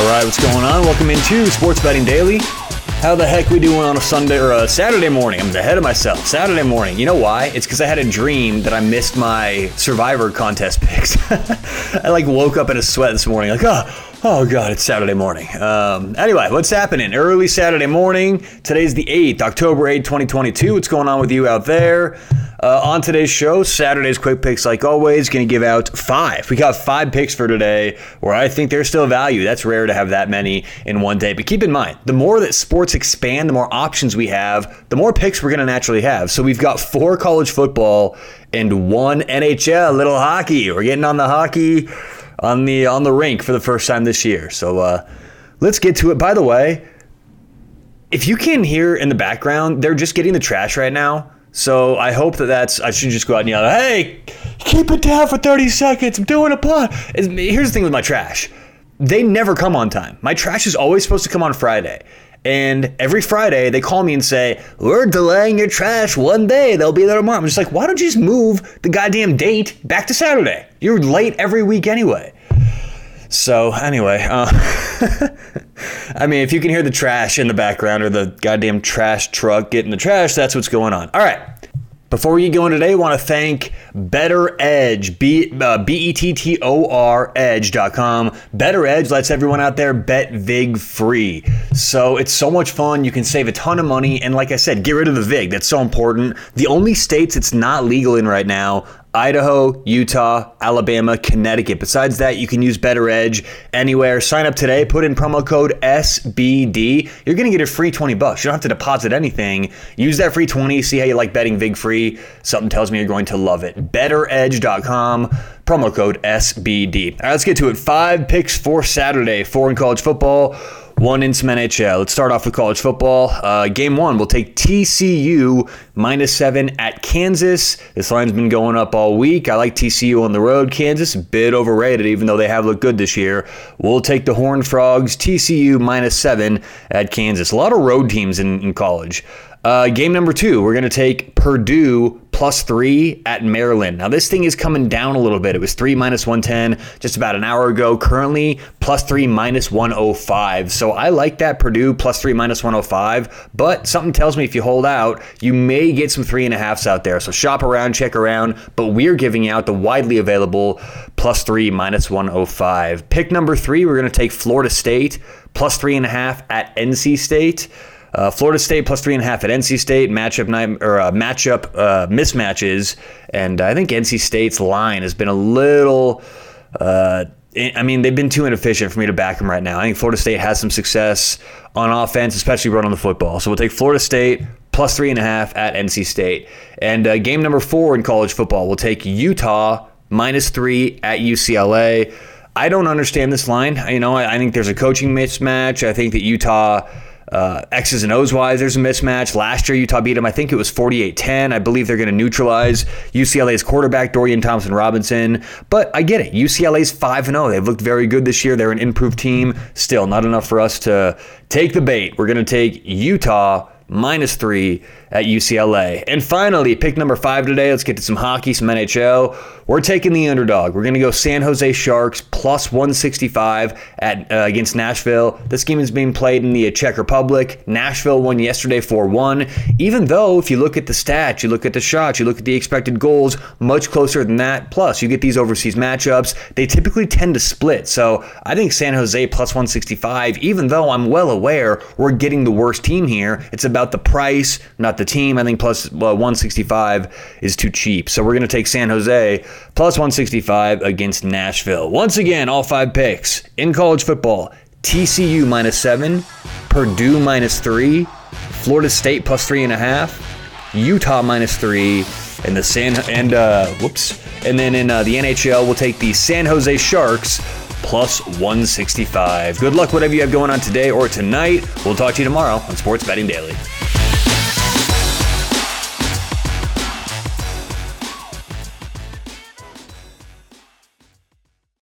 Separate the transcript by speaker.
Speaker 1: right, what's going on? Welcome into Sports Betting Daily. How the heck we doing on a Sunday or a Saturday morning? I'm ahead of myself. Saturday morning. You know why? It's because I had a dream that I missed my Survivor contest picks. I like woke up in a sweat this morning, like, oh, Oh God, it's Saturday morning. Um, anyway, what's happening? Early Saturday morning. Today's the 8th, October 8th, 2022. What's going on with you out there? Uh, on today's show, Saturday's quick picks, like always, going to give out five. We got five picks for today where I think there's still value. That's rare to have that many in one day. But keep in mind, the more that sports expand, the more options we have, the more picks we're going to naturally have. So we've got four college football and one NHL, little hockey. We're getting on the hockey on the on the rink for the first time this year. So uh, let's get to it. By the way, if you can hear in the background, they're just getting the trash right now. So I hope that that's. I should just go out and yell, "Hey, keep it down for 30 seconds. I'm doing a pod." Here's the thing with my trash: they never come on time. My trash is always supposed to come on Friday. And every Friday they call me and say, We're delaying your trash one day. They'll be there tomorrow. I'm just like, why don't you just move the goddamn date back to Saturday? You're late every week anyway. So, anyway, uh, I mean, if you can hear the trash in the background or the goddamn trash truck getting the trash, that's what's going on. All right. Before we get going today, I want to thank Bettor Edge, B uh, E T T O R Edge.com. Bettor Edge lets everyone out there bet VIG free. So it's so much fun. You can save a ton of money. And like I said, get rid of the VIG. That's so important. The only states it's not legal in right now Idaho, Utah, Alabama, Connecticut. Besides that, you can use Bettor Edge anywhere. Sign up today, put in promo code SBD. You're going to get a free 20 bucks. You don't have to deposit anything. Use that free 20, see how you like betting VIG free. Something tells me you're going to love it. BettorEdge.com, promo code SBD. All right, let's get to it. Five picks for Saturday, four in college football one in some NHL. Let's start off with college football. Uh, game one, we'll take TCU minus seven at Kansas. This line's been going up all week. I like TCU on the road. Kansas, a bit overrated, even though they have looked good this year. We'll take the Horned Frogs, TCU minus seven at Kansas. A lot of road teams in, in college. Uh, game number two, we're going to take Purdue plus three at Maryland. Now, this thing is coming down a little bit. It was three minus 110 just about an hour ago. Currently, plus three minus 105. So I like that Purdue plus three minus 105. But something tells me if you hold out, you may get some three and a halfs out there. So shop around, check around. But we're giving out the widely available plus three minus 105. Pick number three, we're going to take Florida State plus three and a half at NC State. Uh, Florida State plus three and a half at NC State matchup night or uh, matchup uh, mismatches, and I think NC State's line has been a little. Uh, I mean, they've been too inefficient for me to back them right now. I think Florida State has some success on offense, especially running the football. So we'll take Florida State plus three and a half at NC State. And uh, game number four in college football, we'll take Utah minus three at UCLA. I don't understand this line. You know, I, I think there's a coaching mismatch. I think that Utah uh, X's and O's wise, there's a mismatch. Last year, Utah beat them. I think it was 48 10. I believe they're going to neutralize UCLA's quarterback, Dorian Thompson Robinson. But I get it. UCLA's 5 0. They've looked very good this year. They're an improved team. Still, not enough for us to take the bait. We're going to take Utah minus three at UCLA. And finally, pick number five today. Let's get to some hockey, some NHL. We're taking the underdog. We're going to go San Jose Sharks plus 165 at uh, against Nashville. This game is being played in the Czech Republic. Nashville won yesterday 4-1. Even though if you look at the stats, you look at the shots, you look at the expected goals, much closer than that. Plus, you get these overseas matchups. They typically tend to split. So I think San Jose plus 165. Even though I'm well aware we're getting the worst team here, it's about the price, not the the team. I think plus well, 165 is too cheap. So we're going to take San Jose plus 165 against Nashville. Once again, all five picks in college football TCU minus seven, Purdue minus three, Florida State plus three and a half, Utah minus three, and the San and uh, whoops, and then in uh, the NHL we'll take the San Jose Sharks plus 165. Good luck, whatever you have going on today or tonight. We'll talk to you tomorrow on Sports Betting Daily.